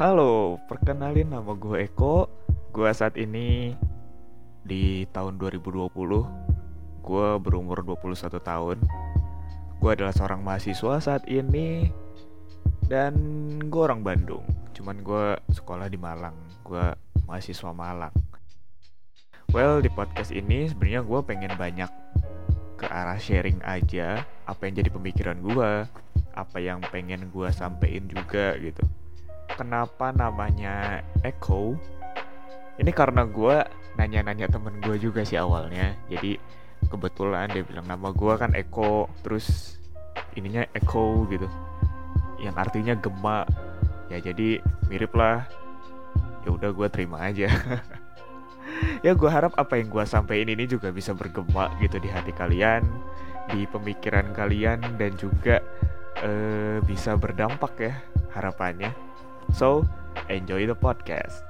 Halo, perkenalin nama gue Eko. Gue saat ini di tahun 2020. Gue berumur 21 tahun. Gue adalah seorang mahasiswa saat ini dan gue orang Bandung. Cuman gue sekolah di Malang. Gue mahasiswa Malang. Well, di podcast ini sebenarnya gue pengen banyak ke arah sharing aja apa yang jadi pemikiran gue, apa yang pengen gue sampein juga gitu kenapa namanya Echo? Ini karena gue nanya-nanya temen gue juga sih awalnya. Jadi kebetulan dia bilang nama gue kan Eko terus ininya Echo gitu. Yang artinya gema. Ya jadi mirip lah. Ya udah gue terima aja. Ya gue harap apa yang gue sampaikan ini juga bisa bergema gitu di hati kalian di pemikiran kalian dan juga uh, bisa berdampak ya harapannya So, enjoy the podcast.